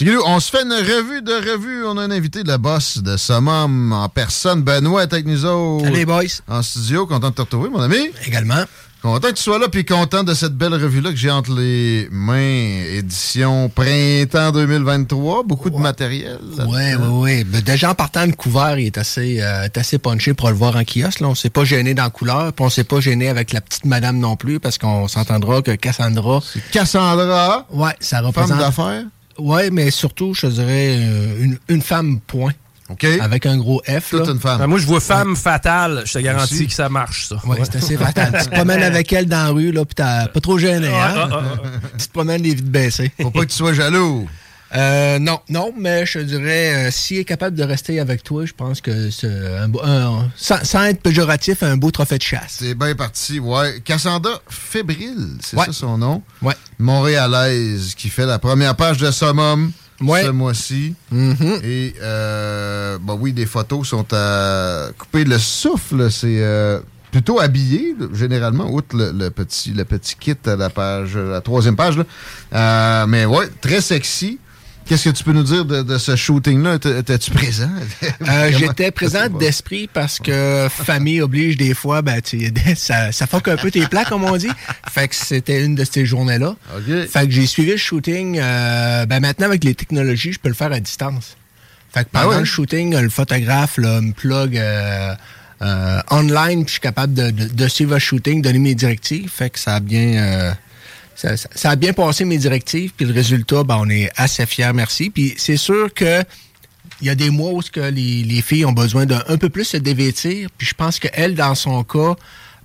On se fait une revue de revue. On a un invité de la boss de Summum en personne. Benoît est avec nous autres. Boys. En studio. Content de te retrouver, mon ami. Également. Content que tu sois là, puis content de cette belle revue-là que j'ai entre les mains. Édition printemps 2023. Beaucoup de matériel. Oui, oui, oui. Déjà, en partant, le couvert il est assez, euh, est assez punché pour le voir en kiosque. Là. On s'est pas gêné dans la couleur, puis on s'est pas gêné avec la petite madame non plus, parce qu'on s'entendra que Cassandra... Cassandra. Ouais, ça représente... Femme d'affaires. Ouais, mais surtout, je te dirais, euh, une, une femme point. OK. Avec un gros F. Toute là. une femme. Ben, moi, je vois femme fatale. Je te garantis Aussi. que ça marche, ça. Ouais, c'est assez fatal. tu te promènes avec elle dans la rue, là, puis t'as pas trop gêné, hein? tu te promènes les vides baissées. Faut pas que tu sois jaloux. Euh, non, non, mais je dirais, euh, s'il est capable de rester avec toi, je pense que c'est un, beau- un- sans, sans être péjoratif, un beau trophée de chasse. C'est bien parti, ouais. Cassandra Fébrile, c'est Ouais. ça son nom? Ouais. Montréalaise, qui fait la première page de Summum Ouais. ce mois-ci. Mhm. Et, euh, bah oui, les photos sont à couper le souffle. C'est euh, plutôt habillé, généralement, outre le, le petit, le petit kit à la page, la troisième page. Là. Euh, mais ouais, très sexy. Qu'est-ce que tu peux nous dire de, de ce shooting-là? Étais- Étais-tu présent? Euh, J'étais présent d'esprit parce que famille oblige des fois, ben, tu sais, ça, ça fuck un peu tes plats, comme on dit. Fait que c'était une de ces journées-là. OK. Fait que j'ai suivi le shooting. euh, ben maintenant, avec les technologies, je peux le faire à distance. Fait que pendant Ah ouais? le shooting, le photographe là, me plug euh, euh, online, puis je suis capable de, de, de suivre le shooting, donner mes directives. Fait que ça a bien... euh, ça, ça- ça a bien passé mes directives, puis le résultat, ben, on est assez fiers, merci. Puis c'est sûr que il y a des mois où que les, les filles ont besoin d'un un peu plus se dévêtir, puis je pense qu'elle, dans son cas,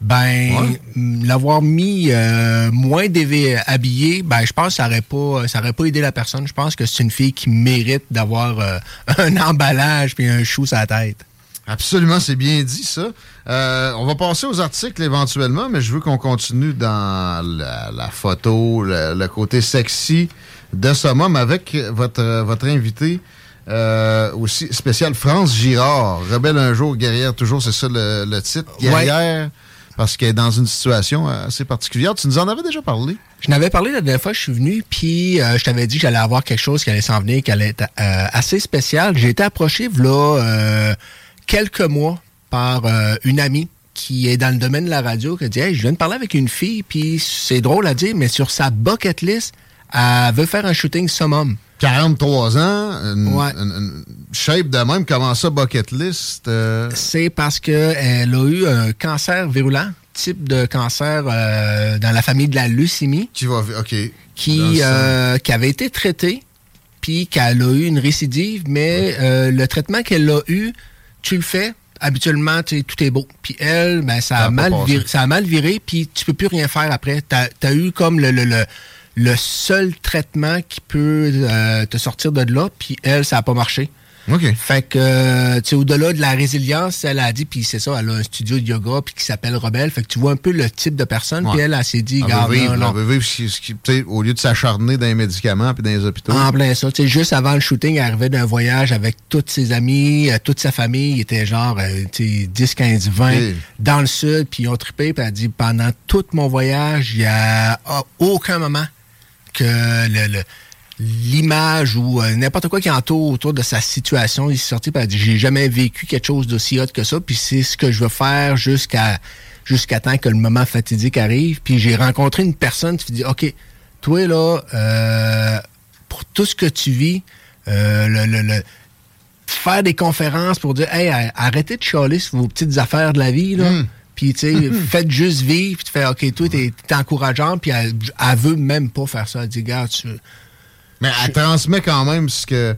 ben Ouais. l'avoir mis euh, moins dévé habillée, ben je pense que ça aurait pas ça aurait pas aidé la personne. Je pense que c'est une fille qui mérite d'avoir euh, un emballage puis un chou sur la tête. Absolument, c'est bien dit ça. Euh, on va passer aux articles éventuellement, mais je veux qu'on continue dans la, la photo, le, le côté sexy de Summum avec votre, votre invité euh, aussi spécial, France Girard. Rebelle un jour, guerrière toujours, c'est ça le, le titre. Guerrière, parce qu'elle est dans une situation assez particulière. Tu nous en avais déjà parlé. Je n'avais parlé la dernière fois que je suis venu, puis euh, je t'avais dit que j'allais avoir quelque chose qui allait s'en venir, qui allait être euh, assez spécial. J'ai été approché là euh, quelques mois par euh, une amie qui est dans le domaine de la radio, qui a dit Hey, je viens de parler avec une fille, puis c'est drôle à dire, mais sur sa bucket list, elle veut faire un shooting summum. 43 ans, une, Ouais. une- une shape de même, comment ça, bucket list? euh, C'est parce qu'elle a eu un cancer virulent, type de cancer euh, dans la famille de la leucémie. Qui va, OK. Qui, euh, qui avait été traitée, puis qu'elle a eu une récidive, mais le traitement qu'elle a eu, tu le fais, habituellement, tout est beau. Puis elle, ben, ça, a, mal viré, ça a mal viré, puis tu peux plus rien faire après. Tu as, eu comme le, le, le, le, seul traitement qui peut te sortir de là, puis elle, ça n'a pas marché. OK. Fait que, euh, tu sais, au-delà de la résilience, elle a dit, puis c'est ça, elle a un studio de yoga, puis qui s'appelle Rebelle. Fait que tu vois un peu le type de personne, puis elle, elle, s'est dit, garde, non, au lieu de s'acharner dans les médicaments puis dans les hôpitaux. En plein ça. Tu sais, juste avant le shooting, elle arrivait d'un voyage avec tous ses amis, euh, toute sa famille. Il était genre, euh, tu sais, 10, 15, 20 dans le sud, puis ils ont trippé, puis elle a dit, pendant tout mon voyage, il y a aucun moment que le l'image ou euh, n'importe quoi qui entoure autour de sa situation. Il s'est sorti et a dit J'ai jamais vécu quelque chose d'aussi hot que ça, puis c'est ce que je veux faire jusqu'à jusqu'à temps que le moment fatidique arrive. Puis j'ai rencontré une personne qui dit OK, toi là, euh, pour tout ce que tu vis, euh, le, faire des conférenses pour dire Hey, arrêtez de chialer sur vos petites affaires de la vie, là. Hmm. Puis, tu sais, faites juste vivre. Puis, tu fais, OK, toi, t'es encourageant. Puis, elle, elle, veut même pas faire ça. Elle dit, gars, tu, mais elle transmet quand même ce que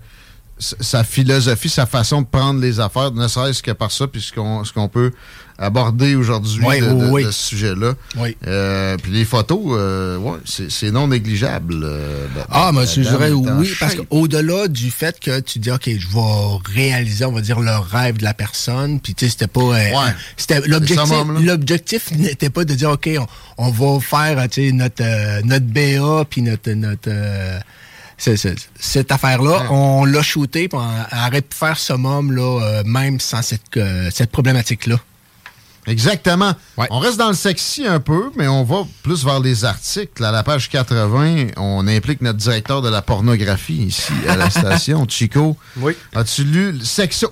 sa philosophie, sa façon de prendre les affaires, ne serait-ce que par ça, puis ce qu'on peut aborder aujourd'hui de, ce sujet-là. Oui. Euh, puis les photos, euh, ouais, c'est non négligeable. Euh, ah, mais je dirais oui, parce qu'au-delà du fait que tu dis, OK, je vais réaliser, on va dire, le rêve de la personne, puis tu sais, c'était pas... ouais. c'était L'objectif n'était pas de dire, OK, on, va faire, tu sais, notre, notre BA, puis notre... notre cette affaire-là, on l'a shooté, puis on aurait pu faire ce mom là, euh, même sans cette, euh, cette problématique-là. Exactement. On reste dans le sexy un peu, mais on va plus vers les articles. À la page 80, on implique notre directeur de la pornographie ici à la station, Chico. Oui. As-tu lu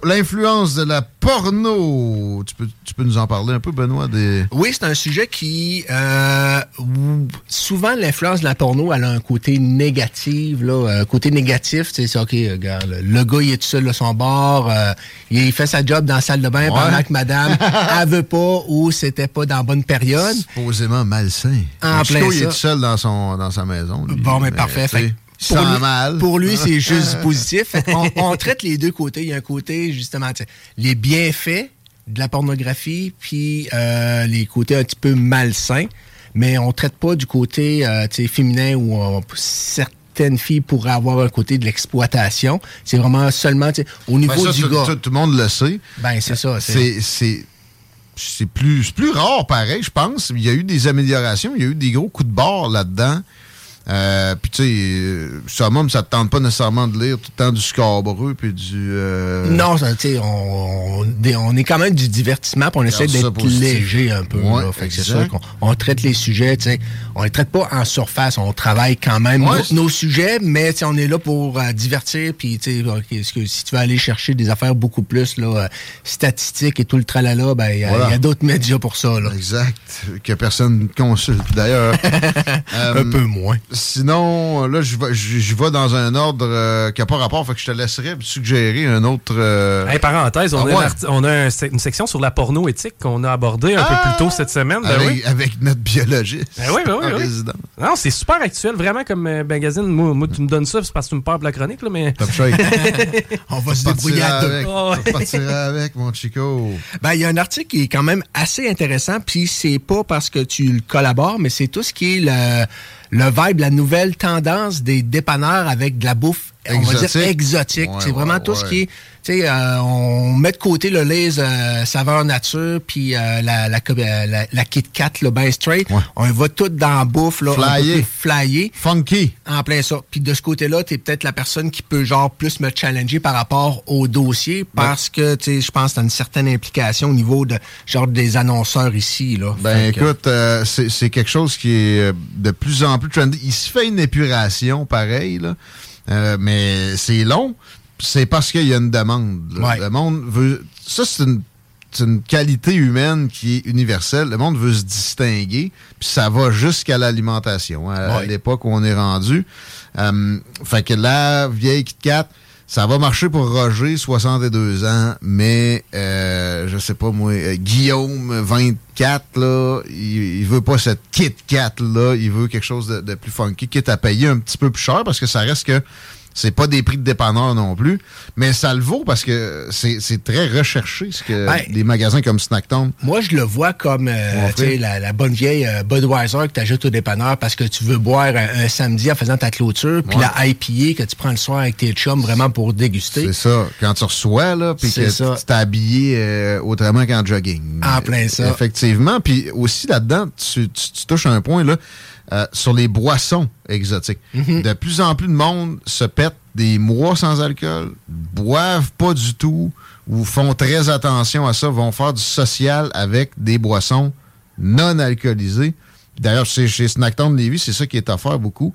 l'influence de la porno? Tu peux, tu peux nous en parler un peu, Benoît? Des... Oui, c'est un sujet qui... Euh, souvent, l'influence de la porno, elle a un côté négatif. Là, un côté négatif, c'est OK, regarde, le gars, il est tout seul à son bord, euh, il fait sa job dans la salle de bain pendant que madame, elle veut pas ou c'était pas dans la bonne période. Supposément malsain. En plein il est seul dans, son, dans sa maison. Bon, mais, parfait. Pour, lui, mal. pour lui, c'est juste positif. On, traite les deux côtés. Il y a un côté, justement, les bienfaits de la pornographie, puis euh, les côtés un petit peu malsains. Mais on traite pas du côté euh, féminin où on, certaines filles pourraient avoir un côté de l'exploitation. C'est vraiment seulement au niveau ben, du gars. Tout, le monde le sait. Ben, c'est ça. C'est c'est plus, plus rare, pareil, je pense. Il y a eu des améliorations, il y a eu des gros coups de barre là-dedans. Euh, puis tu sais, ça même, ça te tente pas nécessairement de lire tout le temps du Scarborough puis du... Euh... Non, tu sais, on, on, est quand même du divertissement puis on essaie d'être léger un peu. Ouais, c'est sûr qu'on traite les sujets, tu sais, on les traite pas en surface, on travaille quand même nos, sujets, mais on est là pour euh, divertir puis tu sais, si tu veux aller chercher des affaires beaucoup plus là, euh, statistiques et tout le tralala, ben il y a, d'autres médias pour ça. Là. Exact, que personne consulte d'ailleurs. un peu moins. Sinon, là, je vais, je, vais dans un ordre euh, qui n'a pas rapport, fait que je te laisserai suggérer un autre. Euh... parenthèse, on, ah, a, on a une section sur la porno éthique qu'on a abordée un peu plus tôt cette semaine. Ben avec, avec, notre biologiste. Ben oui, ben oui, oui. Non, c'est super actuel, vraiment comme euh, magazine. Moi, tu me donnes ça, c'est parce que tu me parles de la chronique, là, mais. Top on va se débrouiller avec. On va avec, mon chico. Ben, il y a un article qui est quand même assez intéressant, puis c'est pas parce que tu le collabores, mais c'est tout ce qui est le le vibe, la nouvelle tendance des dépanneurs avec de la bouffe, on va dire exotique? c'est vraiment tout ce qui est sais, euh, on met de côté le lays euh, saveur nature, puis euh, la, la, la, Kit Kat, le bain straight. On va tout dans la bouffe, là. Flyer. Flyer. Funky. En plein ça. Puis de ce côté-là, t'es peut-être la personne qui peut, genre, plus me challenger par rapport au dossier, parce que, tu sais, je pense que t'as une certaine implication au niveau de, genre, des annonceurs ici, là. Ben, écoute, c'est quelque chose qui est de plus en plus trendy. Il se fait une épuration, pareil, là. Mais c'est long c'est parce qu'il y a une demande. Le monde veut. Ça, c'est une, qualité humaine qui est universelle. Le monde veut se distinguer, puis ça va jusqu'à l'alimentation. Hein, à, l'époque où on est rendu. Euh, fait que la vieille Kit Kat, Ça va marcher pour Roger, 62 ans, mais euh, je sais pas moi, euh, Guillaume, 24, là, il, veut pas cette Kit Kat là, il veut quelque chose de, de plus funky, quitte à payer un petit peu plus cher parce que ça reste que c'est pas des prix de dépanneur non plus, mais ça le vaut parce que c'est très recherché ce que Ben, des magasins comme Snacktown. Moi, je le vois comme euh, la, la bonne vieille euh, Budweiser que tu ajoutes au dépanneur parce que tu veux boire un, un samedi en faisant ta clôture, puis Ouais. la IPA que tu prends le soir avec tes chums vraiment pour déguster. C'est ça. Quand tu reçois, là, puis que ça. tu t'es habillé euh, autrement qu'en jogging. En plein ça. Effectivement. Puis aussi là-dedans, tu, tu- tu touches un point là, euh, sur les boissons exotiques. Mm-hmm. De plus en plus de monde se pète des mois sans alcool, boivent pas du tout ou font très attention à ça, vont faire du social avec des boissons non alcoolisées. D'ailleurs, chez, chez Snacktown de Lévis, c'est ça qui est offert beaucoup.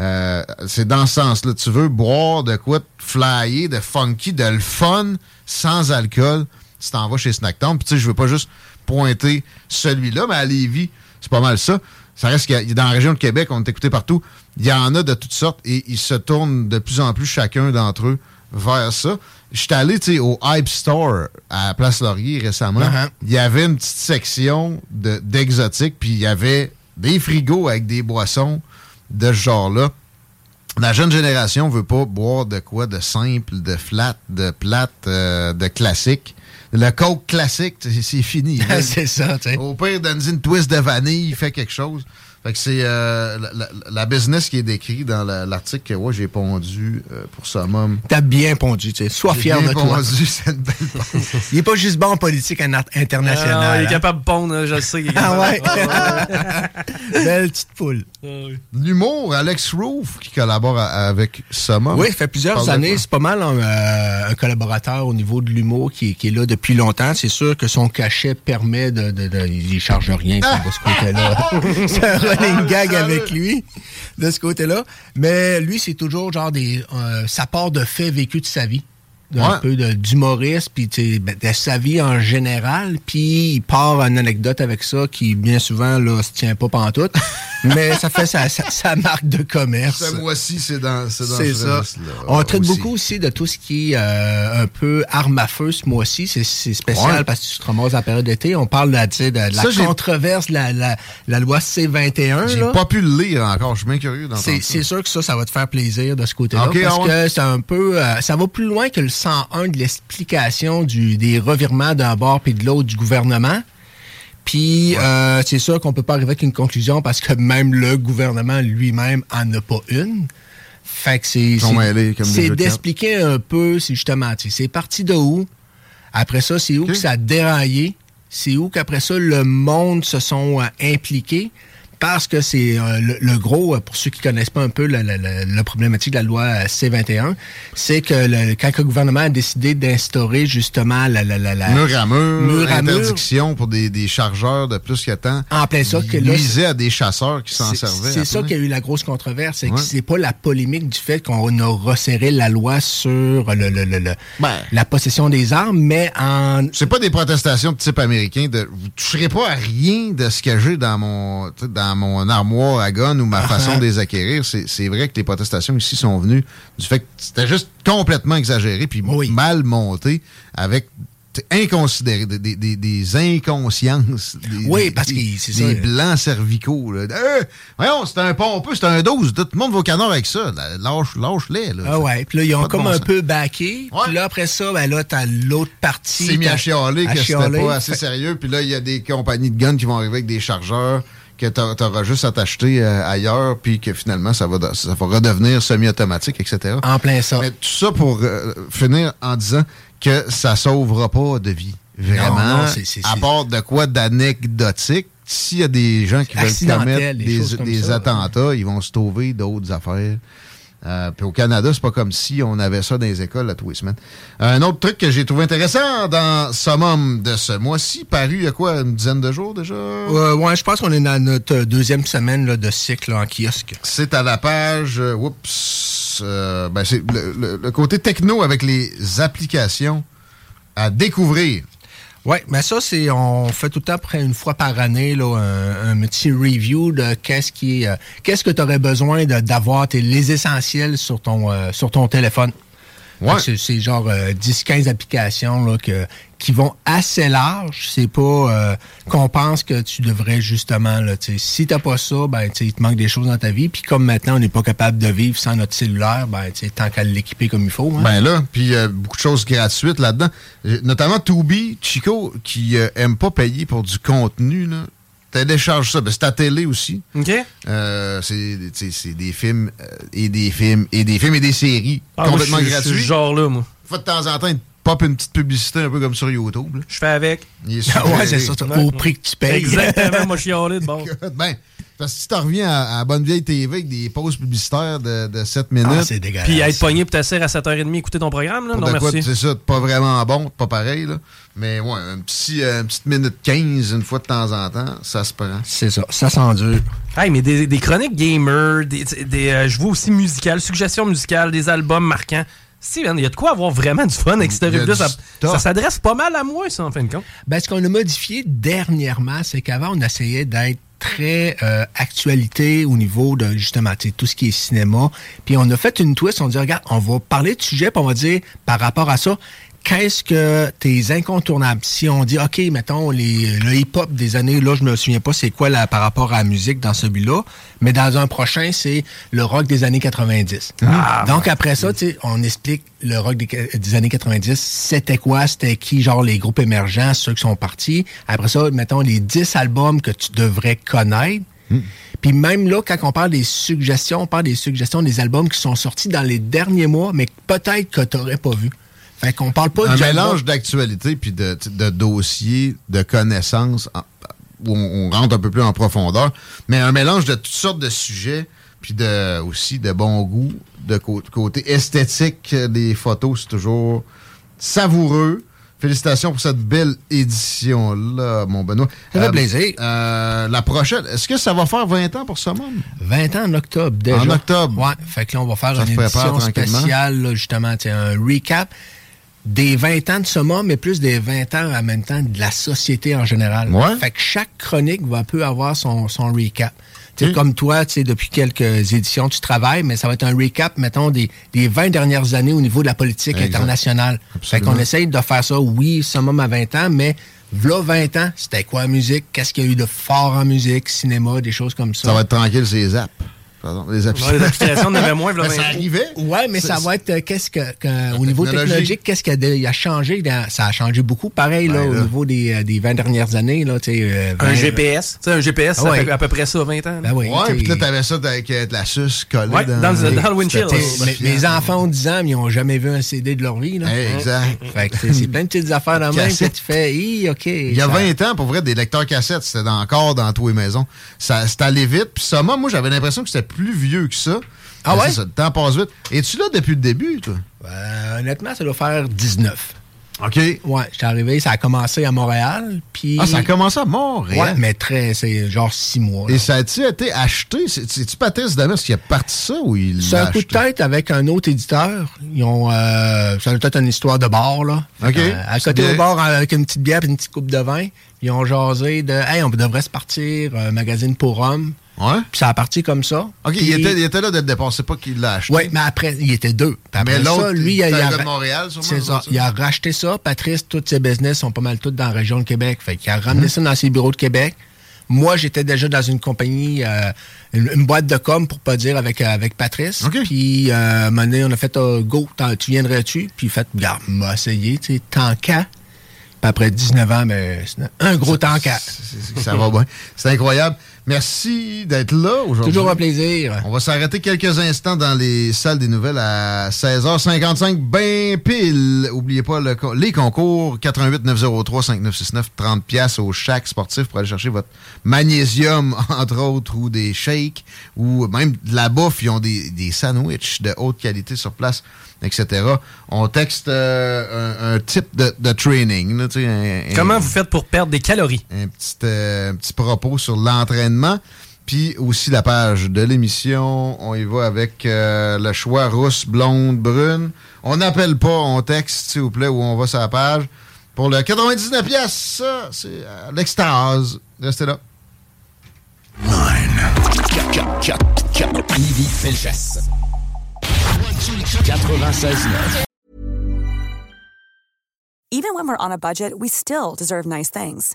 Euh, c'est dans ce sens-là. Tu veux boire de quoi de flyer, de funky, de le fun, sans alcool, tu t'en vas chez Snacktown. Puis tu sais, je veux pas juste pointer celui-là, mais à Lévis, c'est pas mal ça. Ça reste qu'il y a- dans la région de Québec, on est écouté partout. Il y en a de toutes sortes et ils se tournent de plus en plus chacun d'entre eux vers ça. Je suis allé tu sais, au Hype Store à Place Laurier récemment. Uh-huh. Il y avait une petite section de- d'exotiques, puis il y avait des frigos avec des boissons de ce genre-là. La jeune génération veut pas boire de quoi de simple, de flat, de plate, euh, de classique. Le coke classique, c'est c'est fini. c'est ça, tu sais. Au pire, donne une twist de vanille, il fait quelque chose. Fait que c'est euh, la, la- la business qui est décrit dans la- l'article que ouais, j'ai pondu euh, pour Summum. T'as bien pondu, tu sais. Sois fier bien de toi. pondu, c'est une belle. Il est pas juste bon en politique in- Ah, internationale. il est hein. capable de pondre, je le sais. est Ah ouais? Belle petite poule. Ah. L'humour, Alex Roof, qui collabore à- avec Summum. Oui, ça fait plusieurs années. C'est pas mal un, euh, un collaborateur au niveau de l'humour qui est là depuis longtemps. C'est sûr que son cachet permet de... de, de- il ne charge rien de ce côté-là. c'est un running gag avec lui de ce côté-là. Mais lui, c'est toujours genre des... euh, ça part de faits vécus de sa vie. Un Ouais. peu de- d'humoriste, puis ben, de sa vie en général, puis il part une anecdote avec ça qui, bien souvent, là, se tient pas pantoute, mais ça fait sa, sa, sa marque de commerce. Ce mois-ci, c'est dans, c'est dans ce ça. registre-là, On traite aussi. beaucoup aussi de tout ce qui est euh, un peu arme à feu ce mois-ci. C'est c'est spécial Ouais. parce que tu te ramasses en période d'été. On parle là, sais, de, de la Ça, controverse de la, la, la loi C-21. J'ai là. pas pu le lire encore. Je suis bien curieux d'entendre C'est sûr que ça, ça va te faire plaisir de ce côté-là. Parce ah ouais. que c'est un peu. euh, ça va plus loin que le 101 de l'explication du- des revirements d'un bord puis de l'autre du gouvernement. Puis euh, c'est sûr qu'on peut pas arriver avec une conclusion parce que même le gouvernement lui-même en a pas une. Fait que c'est. C'est- d'expliquer un peu, c'est justement, c'est parti de où? Après ça, c'est où que ça a déraillé? C'est où qu'après ça, le monde se sont euh, impliqués? Parce que c'est euh, le, le gros, euh, pour ceux qui connaissent pas un peu la, la- la- la problématique de la loi euh, C-21, c'est que le, quand le gouvernement a décidé d'instaurer justement la, la, la, la- Mur à mur, Mur à mur. interdiction pour des, des chargeurs de plus que temps. En plein ça, que là, à des chasseurs qui s'en servaient. C'est ça qui a eu la grosse controverse. C'est Ouais. que c'est pas la polémique du fait qu'on a resserré la loi sur le, le- Ben. la possession des armes, mais en. C'est pas des protestations de type américain de vous toucherez pas à rien de ce que j'ai dans mon dans mon armoire à gun ou ma façon de les acquérir. C'est c'est vrai que les protestations ici sont venues du fait que c'était juste complètement exagéré puis Oui. mal monté avec inconsidéré des, des- inconsciences des, Oui, parce que des- c'est blancs cervicaux là. Euh, voyons c'est un pompeux c'est un 12 tout le monde va au canard avec ça lâche lâche-les là. Ah ouais. Puis là, ils ont comme bon un peu. Ouais. Puis là, après ça, ben là, t'as l'autre partie. s'est mis à chialer que c'était pas assez sérieux. Puis là, il y a des compagnies de guns qui vont arriver avec des chargeurs que t'a- t'auras juste à t'acheter euh, ailleurs, puis que finalement, ça va, ça va redevenir semi-automatique, etc. En plein ça. Mais tout ça pour euh, finir en disant que ça sauvera pas de vie. Vraiment. Non, non, à part de quoi d'anecdotique, s'il y a des gens qui veulent commettre des des, ça. attentats, ils vont se trouver d'autres affaires. Euh, puis au Canada, c'est pas comme si on avait ça dans les écoles à tous les semaines. Un autre truc que j'ai trouvé intéressant dans Summum de ce mois-ci, paru il y a quoi, une dizaine de jours déjà? Euh, ouais, je pense qu'on est dans notre deuxième semaine là, de cycle là, en kiosque. C'est à la page, euh, oups, euh, ben c'est le, le- le côté techno avec les applications à découvrir. Oui, mais ça, c'est on fait tout le temps près une fois par année là, un, petit review de qu'est-ce qui euh, qu'est-ce que tu aurais besoin d'avoir les essentiels sur ton euh, sur ton téléphone. Ouais. C'est- C'est genre euh, 10-15 applications là, que, qui vont assez large. C'est pas euh, qu'on pense que tu devrais justement, là, si t'as pas ça, ben, il te manque des choses dans ta vie. Puis comme maintenant, on n'est pas capable de vivre sans notre cellulaire, ben, tant qu'à l'équiper comme il faut. hein. Ben là, puis euh, beaucoup de choses gratuites là-dedans. Euh, Notamment Tubi, Chico, qui euh, aime pas payer pour du contenu, là. Télécharge ça. Ben, c'est ta télé aussi. OK? Euh, c'est des films euh, et des films et des films et des séries Ah, complètement gratuits. ce genre-là, moi. Faut de temps en temps, il te pop une petite publicité un peu comme sur YouTube. là. Je fais avec. Il est Ah ouais, c'est ça, au prix que tu payes. Exactement, moi, je suis allé de bon. Ben, parce que si tu reviens à, à Bonne Vieille TV avec des pauses publicitaires de, de 7 minutes, Ah, c'est dégueulasse. Puis être pogné pour t'asseoir à 7h30 écouter ton programme, là? pour Non, de merci. c'est ça, pas vraiment bon, pas pareil, là. Mais ouais, un petit, euh, une petite minute 15 une fois de temps en temps, ça se prend. C'est ça, ça s'endure. Hey, mais des, des chroniques gamer, des, des, euh, je vois aussi musicales, suggestions musicales, des albums marquants. Si, il y a de quoi avoir vraiment du fun avec cette revue-là. Ça, ça s'adresse pas mal à moi, ça, en fin de compte. Ben, ce qu'on a modifié dernièrement, c'est qu'avant, on essayait d'être très euh, actualité au niveau de justement tout ce qui est cinéma. Puis on a fait une twist, on dit regarde, on va parler de sujet, puis on va dire par rapport à ça, qu'est-ce que tes incontournables? Si on dit OK, mettons les, le hip-hop des années, là, je me souviens pas c'est quoi là, par rapport à la musique dans celui-là, mais dans un prochain, c'est le rock des années 90. Donc après ça, on explique le rock des, des années 90, c'était quoi, c'était qui, genre les groupes émergents, ceux qui sont partis. Après ça, mettons les 10 albums que tu devrais connaître. Puis même là, quand on parle des suggestions, on parle des suggestions des albums qui sont sortis dans les derniers mois, mais peut-être que tu n'aurais pas vu. Fait qu'on parle pas Un mélange d'actualité puis de, de dossiers, de connaissances, en- où on, on rentre un peu plus en profondeur, mais un mélange de toutes sortes de sujets, puis de, aussi de bon goût, de cô- côté esthétique euh, des photos, c'est toujours savoureux. Félicitations pour cette belle édition-là, mon Benoît. Ça fait plaisir. euh, la prochaine, est-ce que ça va faire 20 ans pour ce monde? 20 ans en octobre déjà. En octobre. Ouais. Fait que là, on va faire Ça une édition spéciale, là, justement, un recap des 20 ans de Soma, mais plus des 20 ans en même temps de la société en général. Ouais. Fait que chaque chronique va peu avoir son, son recap. Tu sais, Mm. Comme toi, tu sais, depuis quelques éditions, tu travailles, mais ça va être un recap, mettons, des, des 20 dernières années au niveau de la politique Exact. internationale. Fait qu'on essaye de faire ça, oui, Summum à 20 ans, mais v'là 20 ans, c'était quoi la musique? Qu'est-ce qu'il y a eu de fort en musique, cinéma, des choses comme ça? Ça va être tranquille, c'est les apps. Pardon, les apps. Ouais, les applications, on avait moins, Ben, ça 20 arrivait. Ouais, mais ça va être euh, qu'est-ce que, que- au niveau technologique, qu'est-ce qu'il y a, a changé dans- ça a changé beaucoup pareil là, Ben, au niveau des, euh, des 20 dernières années là, tu sais euh, Un 20 GPS. Tu sais, un GPS, ça Ah fait à peu près ça, 20 ans. Ben oui, Ouais, tu puis là, t'avais ça avec euh, de la suce collée Ouais, dans le- dans le windshield. Mes, mes enfants ont 10 ans, mais ils n'ont jamais vu un CD de leur vie là. Hey, exact. Fait que c'est plein de petites affaires dans le même que tu fais, Hi, OK. Il y a ça- 20 ans, pour vrai, des lecteurs cassettes, c'était dans- encore dans tous les maisons. Ça, c'était allé vite. Puis ça, moi, moi j'avais l'impression que c'était plus vieux que ça. Ah Mais ouais? Ça, le temps passe vite. Es-tu là depuis le début, toi? Euh, honnêtement, ça doit faire 19. OK. Ouais, j'étais arrivé, ça a commencé à Montréal, puis Ah, ça a commencé à Ouais, Montréal. mais très c'est genre 6 mois. là. Et ça a-tu été acheté? C'est- C'est-tu Patrice Damas qui a parti ça ou il C'est un coup de tête avec un autre éditeur. Ils ont, euh, ça doit être une histoire de bar, là. OK. Euh, à côté au bar, avec une petite bière et une petite coupe de vin, ils ont jasé de, hey, on devrait se partir, un magazine pour hommes. Ouais. Puis ça a parti comme ça. OK, il, était, il était là dès le départ. C'est pas qu'il l'a acheté. Oui, mais après, il était deux. Puis après Mais l'autre, ça, lui, il a, il de Montréal, sûrement, C'est ça. ça? Il a racheté ça. Patrice, tous ses business sont pas mal tous dans la région de Québec. Fait qu'il a Mhm. ramené ça dans ses bureaux de Québec. Moi, j'étais déjà dans une compagnie, euh, une, une boîte de com, pour pas dire, avec, euh, avec Patrice. OK. Puis, euh, à un moment donné, on a fait euh, Go, tu viendrais-tu? Puis, il fait, regarde, m'a essayé, tu sais, tant qu'à. Puis après 19 ans, mais c'est un gros tant qu'à. Ça va bien. C'est incroyable. Merci d'être là aujourd'hui. Toujours un plaisir. On va s'arrêter quelques instants dans les salles des nouvelles à 16h55, ben pile. Oubliez pas le les concours 88 903 5969 30 pièces au chaque sportif pour aller chercher votre magnésium entre autres ou des shakes ou même de la bouffe, ils ont des, des sandwichs de haute qualité sur place, etc. On texte euh, un, un type de, de training, là, un- Comment vous faites pour perdre des calories? un petit, euh, un petit propos sur l'entraînement. Puis aussi la page de l'émission. On y va avec euh, le choix rousse, blonde, brune. On n'appelle pas, on texte, s'il vous plaît, ou on va sur la page. Pour le 99 pièces, c'est euh, l'extase. Restez là. 96 even when we're on a budget, we still deserve nice things.